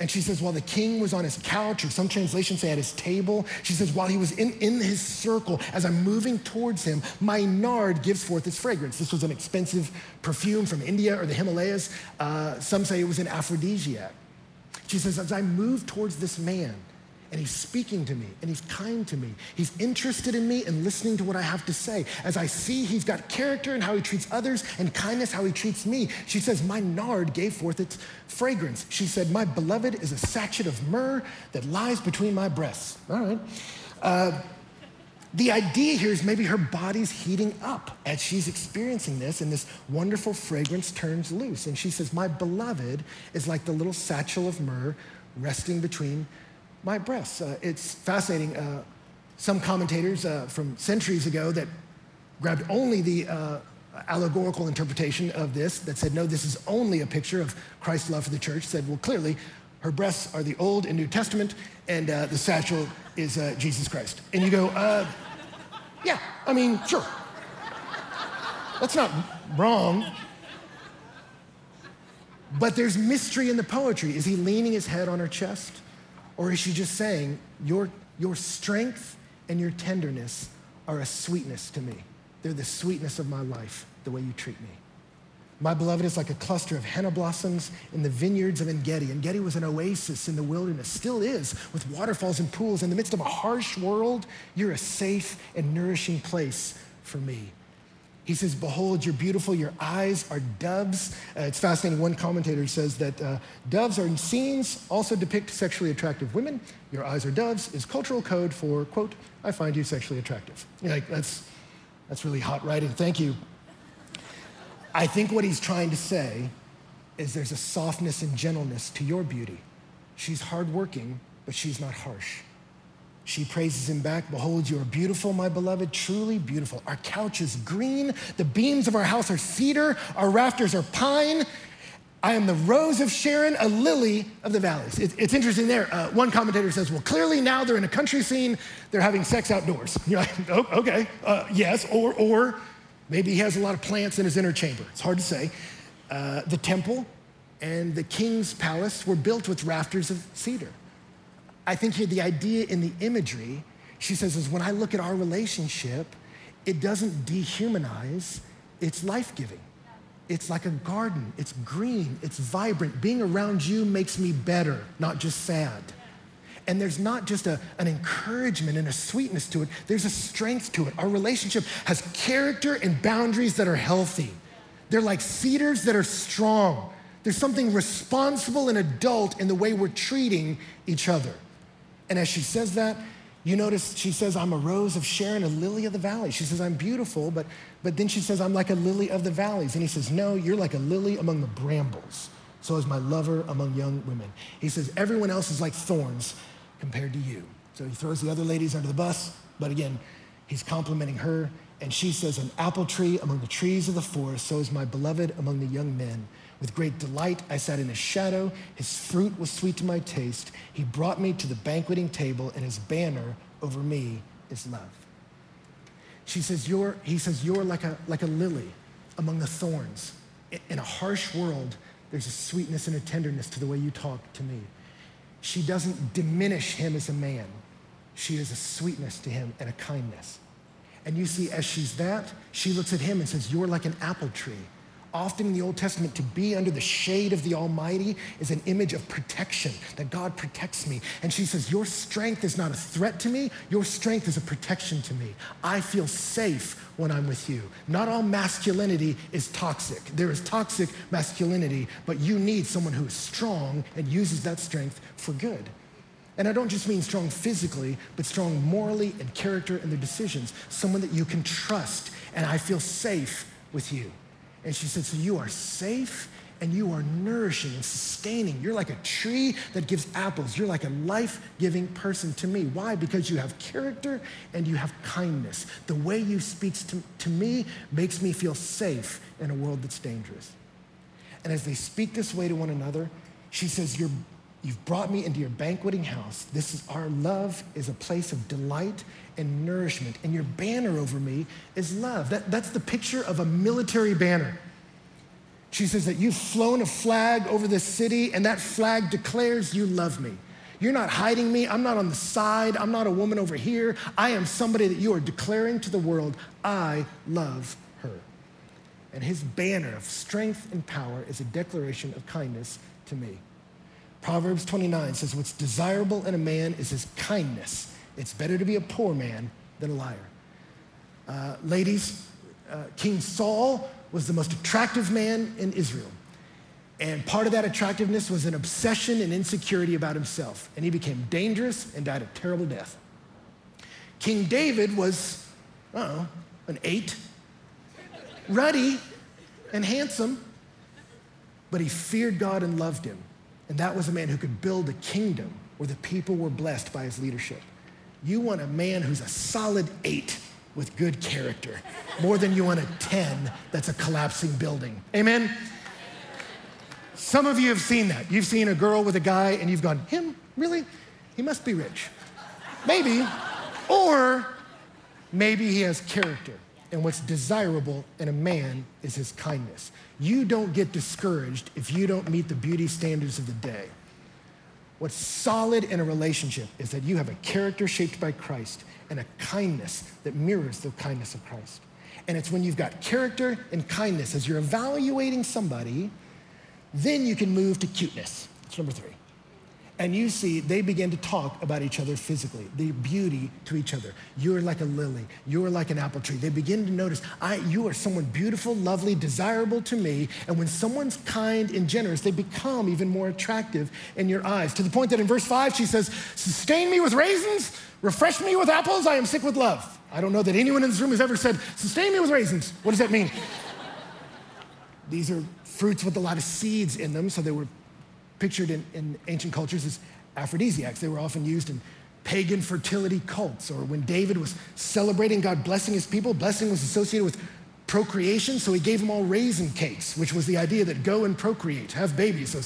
And she says, while the king was on his couch, or some translations say at his table, she says, while he was in, in his circle, as I'm moving towards him, my nard gives forth its fragrance. This was an expensive perfume from India or the Himalayas. Uh, some say it was an aphrodisiac. She says, as I move towards this man, and he's speaking to me and he's kind to me. He's interested in me and listening to what I have to say. As I see he's got character and how he treats others and kindness how he treats me. She says, My nard gave forth its fragrance. She said, My beloved is a sachet of myrrh that lies between my breasts. All right. Uh, the idea here is maybe her body's heating up as she's experiencing this, and this wonderful fragrance turns loose. And she says, My beloved is like the little satchel of myrrh resting between my breasts. Uh, it's fascinating. Uh, some commentators uh, from centuries ago that grabbed only the uh, allegorical interpretation of this, that said, no, this is only a picture of Christ's love for the church, said, well, clearly, her breasts are the Old and New Testament, and uh, the satchel is Jesus Christ. And you go, yeah, I mean, sure. That's not wrong. But there's mystery in the poetry. Is he leaning his head on her chest? Or is she just saying, your, your strength and your tenderness are a sweetness to me? They're the sweetness of my life, the way you treat me. My beloved is like a cluster of henna blossoms in the vineyards of Engedi. Engedi was an oasis in the wilderness, still is, with waterfalls and pools. In the midst of a harsh world, you're a safe and nourishing place for me. He says, Behold, you're beautiful, your eyes are doves. Uh, it's fascinating. One commentator says that uh, doves are in scenes also depict sexually attractive women. Your eyes are doves is cultural code for, quote, I find you sexually attractive. You're like, that's, that's really hot writing. Thank you. I think what he's trying to say is there's a softness and gentleness to your beauty. She's hardworking, but she's not harsh. She praises him back. Behold, you are beautiful, my beloved, truly beautiful. Our couch is green. The beams of our house are cedar. Our rafters are pine. I am the rose of Sharon, a lily of the valleys. It, it's interesting there. Uh, one commentator says, well, clearly now they're in a country scene, they're having sex outdoors. You're like, oh, okay, uh, yes, or, or maybe he has a lot of plants in his inner chamber. It's hard to say. Uh, the temple and the king's palace were built with rafters of cedar. I think here the idea in the imagery, she says, is when I look at our relationship, it doesn't dehumanize, it's life giving. It's like a garden, it's green, it's vibrant. Being around you makes me better, not just sad. And there's not just a, an encouragement and a sweetness to it, there's a strength to it. Our relationship has character and boundaries that are healthy. They're like cedars that are strong. There's something responsible and adult in the way we're treating each other. And as she says that, you notice she says, I'm a rose of Sharon, a lily of the valley. She says, I'm beautiful, but, but then she says, I'm like a lily of the valleys. And he says, No, you're like a lily among the brambles. So is my lover among young women. He says, Everyone else is like thorns compared to you. So he throws the other ladies under the bus, but again, he's complimenting her. And she says, An apple tree among the trees of the forest, so is my beloved among the young men. With great delight, I sat in his shadow. His fruit was sweet to my taste. He brought me to the banqueting table, and his banner over me is love. She says, you're, he says, You're like a, like a lily among the thorns. In a harsh world, there's a sweetness and a tenderness to the way you talk to me. She doesn't diminish him as a man, she is a sweetness to him and a kindness. And you see, as she's that, she looks at him and says, You're like an apple tree Often in the Old Testament, to be under the shade of the Almighty is an image of protection, that God protects me. And she says, Your strength is not a threat to me, your strength is a protection to me. I feel safe when I'm with you. Not all masculinity is toxic. There is toxic masculinity, but you need someone who is strong and uses that strength for good. And I don't just mean strong physically, but strong morally and character in their decisions. Someone that you can trust, and I feel safe with you. And she said, So you are safe and you are nourishing and sustaining. You're like a tree that gives apples. You're like a life giving person to me. Why? Because you have character and you have kindness. The way you speak to, to me makes me feel safe in a world that's dangerous. And as they speak this way to one another, she says, You're You've brought me into your banqueting house. This is our love is a place of delight and nourishment. And your banner over me is love. That, that's the picture of a military banner. She says that you've flown a flag over this city, and that flag declares you love me. You're not hiding me. I'm not on the side. I'm not a woman over here. I am somebody that you are declaring to the world, I love her. And his banner of strength and power is a declaration of kindness to me. Proverbs 29 says, What's desirable in a man is his kindness. It's better to be a poor man than a liar. Uh, ladies, uh, King Saul was the most attractive man in Israel. And part of that attractiveness was an obsession and insecurity about himself. And he became dangerous and died a terrible death. King David was, I don't know, an eight, ruddy and handsome, but he feared God and loved him. And that was a man who could build a kingdom where the people were blessed by his leadership. You want a man who's a solid eight with good character, more than you want a 10 that's a collapsing building. Amen? Some of you have seen that. You've seen a girl with a guy and you've gone, him? Really? He must be rich. Maybe. Or maybe he has character. And what's desirable in a man is his kindness. You don't get discouraged if you don't meet the beauty standards of the day. What's solid in a relationship is that you have a character shaped by Christ and a kindness that mirrors the kindness of Christ. And it's when you've got character and kindness as you're evaluating somebody, then you can move to cuteness. That's number three. And you see they begin to talk about each other physically, the beauty to each other. You're like a lily. You're like an apple tree. They begin to notice, I, you are someone beautiful, lovely, desirable to me. And when someone's kind and generous, they become even more attractive in your eyes. To the point that in verse five, she says, Sustain me with raisins, refresh me with apples, I am sick with love. I don't know that anyone in this room has ever said, Sustain me with raisins. What does that mean? These are fruits with a lot of seeds in them, so they were pictured in, in ancient cultures as aphrodisiacs. They were often used in pagan fertility cults, or when David was celebrating God blessing his people, blessing was associated with procreation, so he gave them all raisin cakes, which was the idea that go and procreate, have babies. So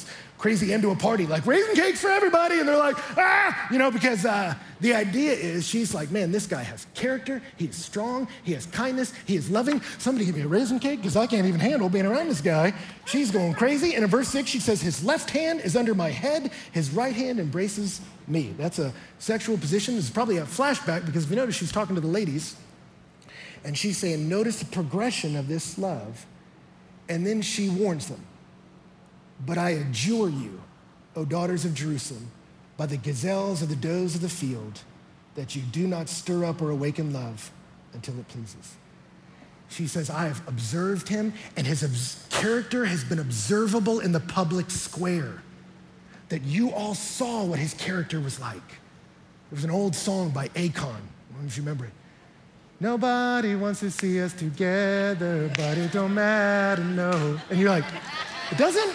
crazy end to a party, like raisin cakes for everybody. And they're like, ah, you know, because uh, the idea is she's like, man, this guy has character. He is strong. He has kindness. He is loving. Somebody give me a raisin cake because I can't even handle being around this guy. She's going crazy. And in verse six, she says, his left hand is under my head, his right hand embraces me. That's a sexual position. This is probably a flashback because if you notice, she's talking to the ladies. And she's saying, notice the progression of this love. And then she warns them. But I adjure you, O daughters of Jerusalem, by the gazelles or the does of the field, that you do not stir up or awaken love until it pleases. She says, I have observed him, and his character has been observable in the public square. That you all saw what his character was like. There was an old song by Akon. I don't know if you remember it. Nobody wants to see us together, but it don't matter, no. And you're like, it doesn't?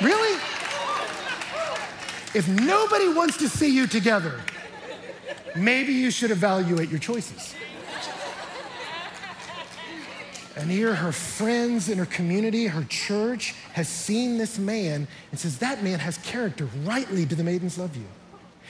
Really? If nobody wants to see you together, maybe you should evaluate your choices. And here, her friends in her community, her church, has seen this man and says, That man has character. Rightly do the maidens love you.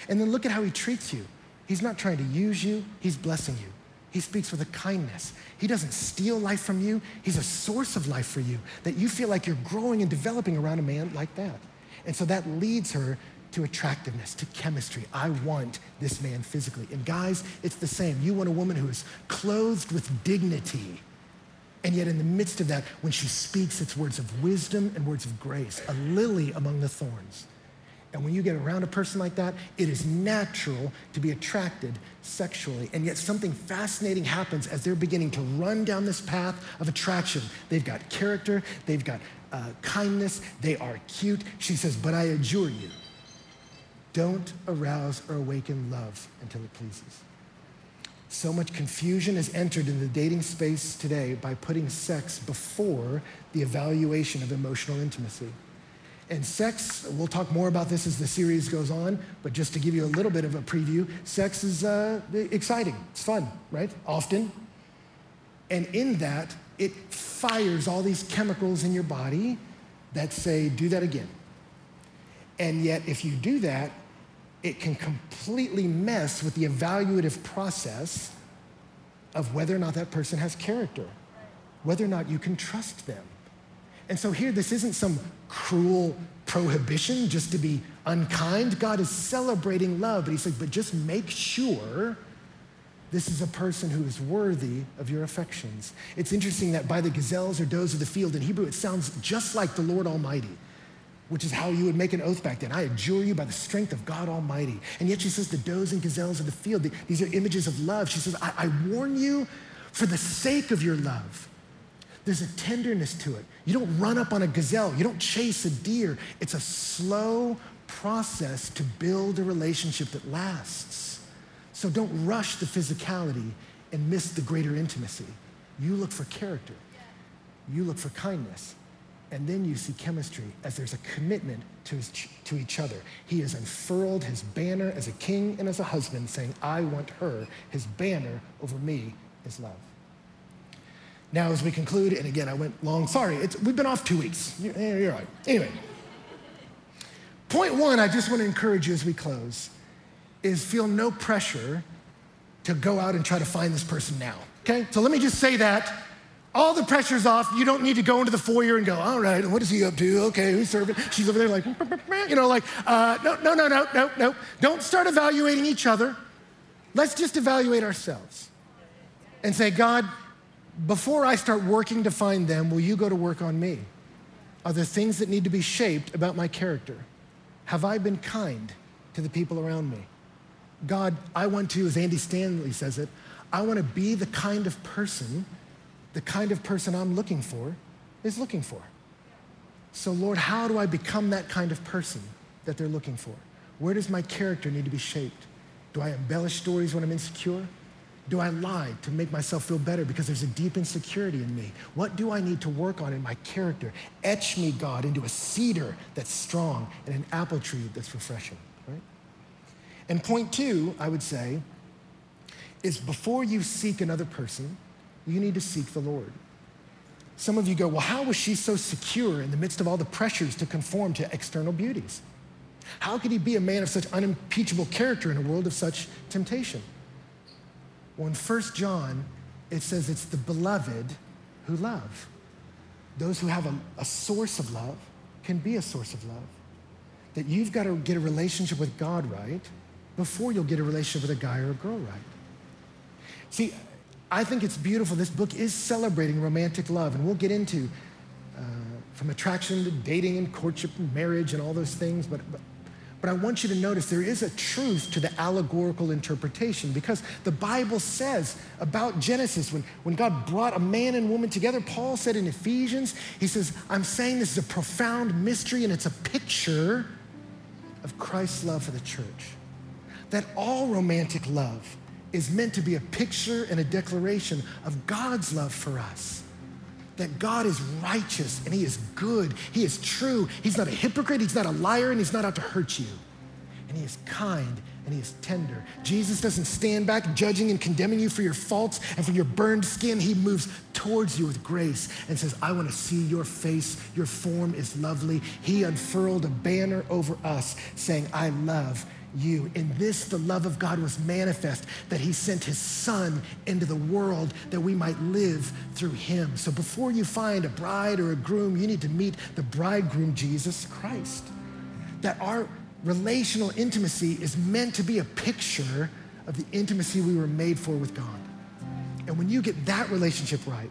And then look at how he treats you. He's not trying to use you, he's blessing you. He speaks with a kindness. He doesn't steal life from you. He's a source of life for you that you feel like you're growing and developing around a man like that. And so that leads her to attractiveness, to chemistry. I want this man physically. And guys, it's the same. You want a woman who is clothed with dignity. And yet, in the midst of that, when she speaks, it's words of wisdom and words of grace, a lily among the thorns. And when you get around a person like that, it is natural to be attracted sexually. And yet, something fascinating happens as they're beginning to run down this path of attraction. They've got character, they've got uh, kindness, they are cute. She says, But I adjure you, don't arouse or awaken love until it pleases. So much confusion has entered in the dating space today by putting sex before the evaluation of emotional intimacy. And sex, we'll talk more about this as the series goes on, but just to give you a little bit of a preview, sex is uh, exciting. It's fun, right? Often. And in that, it fires all these chemicals in your body that say, do that again. And yet, if you do that, it can completely mess with the evaluative process of whether or not that person has character, whether or not you can trust them. And so here, this isn't some cruel prohibition just to be unkind. God is celebrating love, but he's like, but just make sure this is a person who is worthy of your affections. It's interesting that by the gazelles or does of the field, in Hebrew, it sounds just like the Lord Almighty, which is how you would make an oath back then. I adjure you by the strength of God Almighty. And yet she says the does and gazelles of the field, these are images of love. She says, I, I warn you for the sake of your love. There's a tenderness to it. You don't run up on a gazelle, you don't chase a deer. It's a slow process to build a relationship that lasts. So don't rush the physicality and miss the greater intimacy. You look for character, you look for kindness, and then you see chemistry as there's a commitment to, his, to each other. He has unfurled his banner as a king and as a husband, saying, I want her. His banner over me is love. Now, as we conclude, and again, I went long, sorry, we've been off two weeks. You're, you're right. Anyway, point one, I just want to encourage you as we close, is feel no pressure to go out and try to find this person now. Okay? So let me just say that. All the pressure's off. You don't need to go into the foyer and go, all right, what is he up to? Okay, who's serving? She's over there like, you know, like, uh, no, no, no, no, no, no. Don't start evaluating each other. Let's just evaluate ourselves and say, God, before I start working to find them, will you go to work on me? Are there things that need to be shaped about my character? Have I been kind to the people around me? God, I want to, as Andy Stanley says it, I want to be the kind of person, the kind of person I'm looking for is looking for. So, Lord, how do I become that kind of person that they're looking for? Where does my character need to be shaped? Do I embellish stories when I'm insecure? Do I lie to make myself feel better because there's a deep insecurity in me? What do I need to work on in my character? Etch me, God, into a cedar that's strong and an apple tree that's refreshing, right? And point two, I would say, is before you seek another person, you need to seek the Lord. Some of you go, well, how was she so secure in the midst of all the pressures to conform to external beauties? How could he be a man of such unimpeachable character in a world of such temptation? Well, in 1 John, it says it's the beloved who love. Those who have a, a source of love can be a source of love. That you've got to get a relationship with God right before you'll get a relationship with a guy or a girl right. See, I think it's beautiful. This book is celebrating romantic love, and we'll get into uh, from attraction to dating and courtship and marriage and all those things. But, but but I want you to notice there is a truth to the allegorical interpretation because the Bible says about Genesis, when, when God brought a man and woman together, Paul said in Ephesians, he says, I'm saying this is a profound mystery and it's a picture of Christ's love for the church. That all romantic love is meant to be a picture and a declaration of God's love for us that God is righteous and He is good. He is true. He's not a hypocrite. He's not a liar and He's not out to hurt you. And He is kind and He is tender. Jesus doesn't stand back judging and condemning you for your faults and for your burned skin. He moves towards you with grace and says, I want to see your face. Your form is lovely. He unfurled a banner over us saying, I love you. In this, the love of God was manifest, that He sent His Son into the world that we might live through Him. So before you find a bride or a groom, you need to meet the bridegroom, Jesus Christ. That our relational intimacy is meant to be a picture of the intimacy we were made for with God. And when you get that relationship right,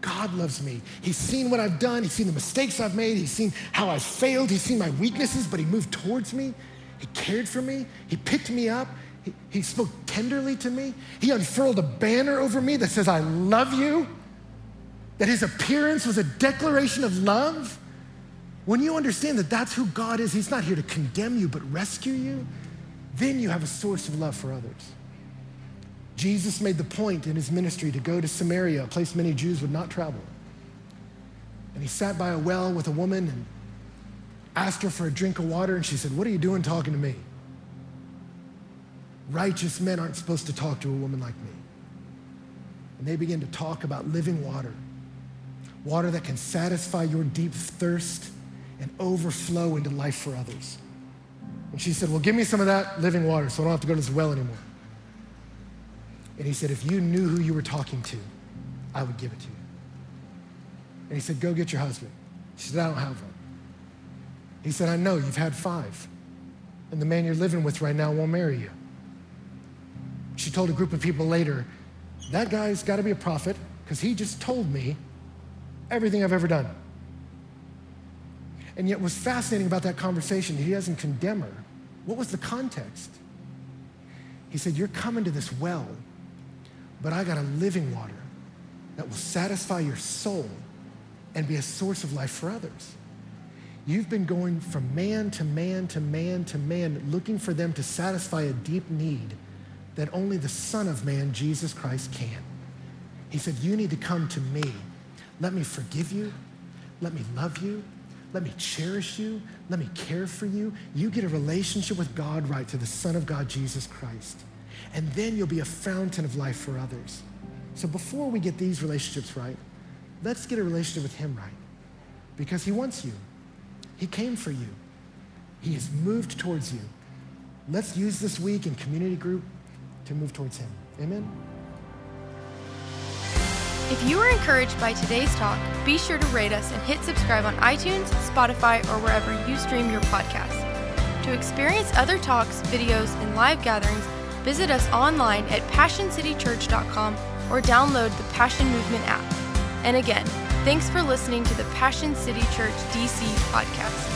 God loves me. He's seen what I've done. He's seen the mistakes I've made. He's seen how I've failed. He's seen my weaknesses, but He moved towards me. He cared for me. He picked me up. He, he spoke tenderly to me. He unfurled a banner over me that says, I love you. That his appearance was a declaration of love. When you understand that that's who God is, he's not here to condemn you, but rescue you, then you have a source of love for others. Jesus made the point in his ministry to go to Samaria, a place many Jews would not travel. And he sat by a well with a woman and asked her for a drink of water, and she said, What are you doing talking to me? Righteous men aren't supposed to talk to a woman like me. And they begin to talk about living water, water that can satisfy your deep thirst and overflow into life for others. And she said, Well, give me some of that living water so I don't have to go to this well anymore. And he said, If you knew who you were talking to, I would give it to you. And he said, Go get your husband. She said, I don't have one. He said, I know you've had five, and the man you're living with right now won't marry you. She told a group of people later, That guy's got to be a prophet because he just told me everything I've ever done. And yet, what's fascinating about that conversation, he doesn't condemn her. What was the context? He said, You're coming to this well, but I got a living water that will satisfy your soul and be a source of life for others. You've been going from man to man to man to man, looking for them to satisfy a deep need that only the Son of Man, Jesus Christ, can. He said, You need to come to me. Let me forgive you. Let me love you. Let me cherish you. Let me care for you. You get a relationship with God right to the Son of God, Jesus Christ. And then you'll be a fountain of life for others. So before we get these relationships right, let's get a relationship with Him right because He wants you. He came for you. He has moved towards you. Let's use this week in community group to move towards Him. Amen. If you were encouraged by today's talk, be sure to rate us and hit subscribe on iTunes, Spotify, or wherever you stream your podcasts. To experience other talks, videos, and live gatherings, visit us online at PassionCityChurch.com or download the Passion Movement app. And again, Thanks for listening to the Passion City Church DC podcast.